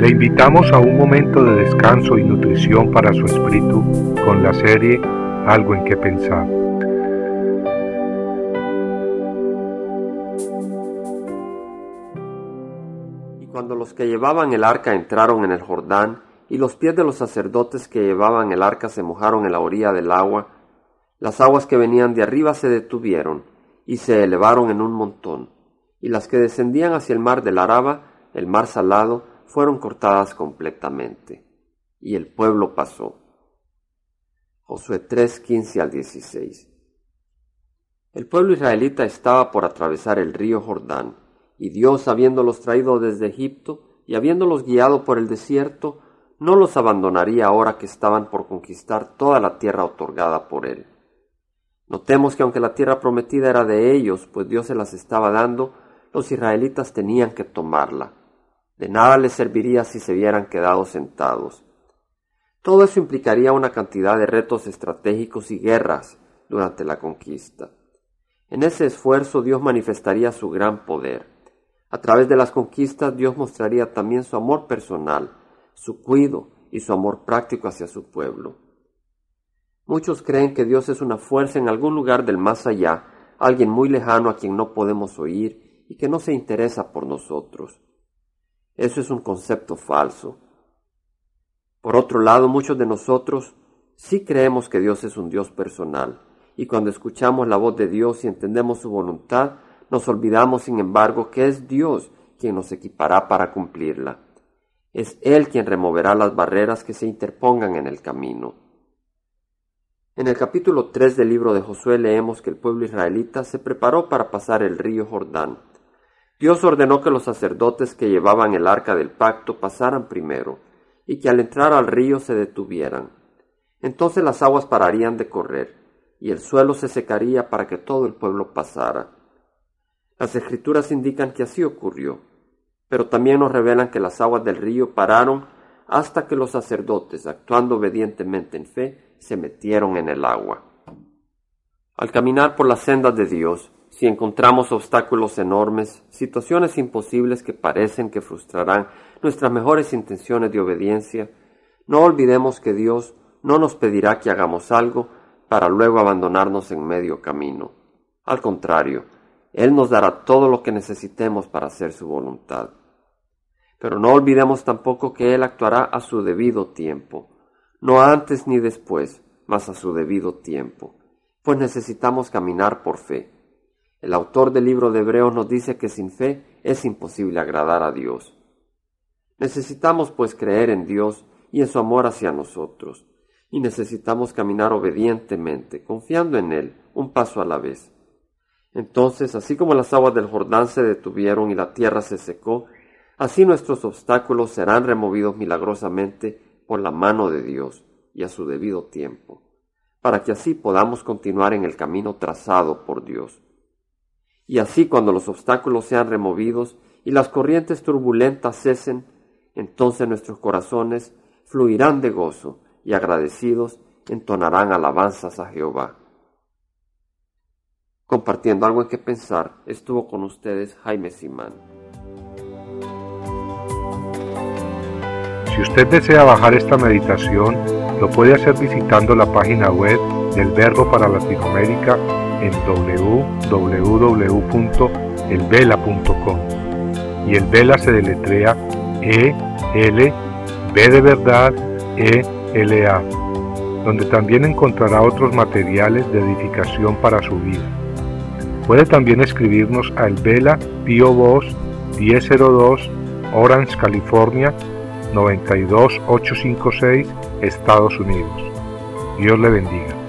Le invitamos a un momento de descanso y nutrición para su espíritu con la serie Algo en que pensar. Y cuando los que llevaban el arca entraron en el Jordán, y los pies de los sacerdotes que llevaban el arca se mojaron en la orilla del agua, las aguas que venían de arriba se detuvieron y se elevaron en un montón, y las que descendían hacia el mar del Araba, el mar salado, fueron cortadas completamente, y el pueblo pasó. Josué 3, 15 al 16. El pueblo israelita estaba por atravesar el río Jordán, y Dios, habiéndolos traído desde Egipto y habiéndolos guiado por el desierto, no los abandonaría ahora que estaban por conquistar toda la tierra otorgada por él. Notemos que aunque la tierra prometida era de ellos, pues Dios se las estaba dando, los israelitas tenían que tomarla. De nada les serviría si se hubieran quedado sentados. Todo eso implicaría una cantidad de retos estratégicos y guerras durante la conquista. En ese esfuerzo Dios manifestaría su gran poder. A través de las conquistas Dios mostraría también su amor personal, su cuido y su amor práctico hacia su pueblo. Muchos creen que Dios es una fuerza en algún lugar del más allá, alguien muy lejano a quien no podemos oír y que no se interesa por nosotros. Eso es un concepto falso. Por otro lado, muchos de nosotros sí creemos que Dios es un Dios personal, y cuando escuchamos la voz de Dios y entendemos su voluntad, nos olvidamos, sin embargo, que es Dios quien nos equipará para cumplirla. Es Él quien removerá las barreras que se interpongan en el camino. En el capítulo 3 del libro de Josué leemos que el pueblo israelita se preparó para pasar el río Jordán. Dios ordenó que los sacerdotes que llevaban el arca del pacto pasaran primero, y que al entrar al río se detuvieran. Entonces las aguas pararían de correr, y el suelo se secaría para que todo el pueblo pasara. Las escrituras indican que así ocurrió, pero también nos revelan que las aguas del río pararon hasta que los sacerdotes, actuando obedientemente en fe, se metieron en el agua. Al caminar por las sendas de Dios, si encontramos obstáculos enormes, situaciones imposibles que parecen que frustrarán nuestras mejores intenciones de obediencia, no olvidemos que Dios no nos pedirá que hagamos algo para luego abandonarnos en medio camino. Al contrario, Él nos dará todo lo que necesitemos para hacer su voluntad. Pero no olvidemos tampoco que Él actuará a su debido tiempo, no antes ni después, mas a su debido tiempo, pues necesitamos caminar por fe el autor del libro de Hebreos nos dice que sin fe es imposible agradar a Dios. Necesitamos pues creer en Dios y en su amor hacia nosotros, y necesitamos caminar obedientemente, confiando en Él, un paso a la vez. Entonces, así como las aguas del Jordán se detuvieron y la tierra se secó, así nuestros obstáculos serán removidos milagrosamente por la mano de Dios y a su debido tiempo, para que así podamos continuar en el camino trazado por Dios. Y así cuando los obstáculos sean removidos y las corrientes turbulentas cesen, entonces nuestros corazones fluirán de gozo y agradecidos entonarán alabanzas a Jehová. Compartiendo algo en que pensar, estuvo con ustedes Jaime Simán. Si usted desea bajar esta meditación, lo puede hacer visitando la página web del Verbo para Latinoamérica en www.elvela.com y el Vela se deletrea E L B de verdad E L A, donde también encontrará otros materiales de edificación para su vida. Puede también escribirnos a El Vela Pio Box 1002 Orange, California 92856, Estados Unidos. Dios le bendiga.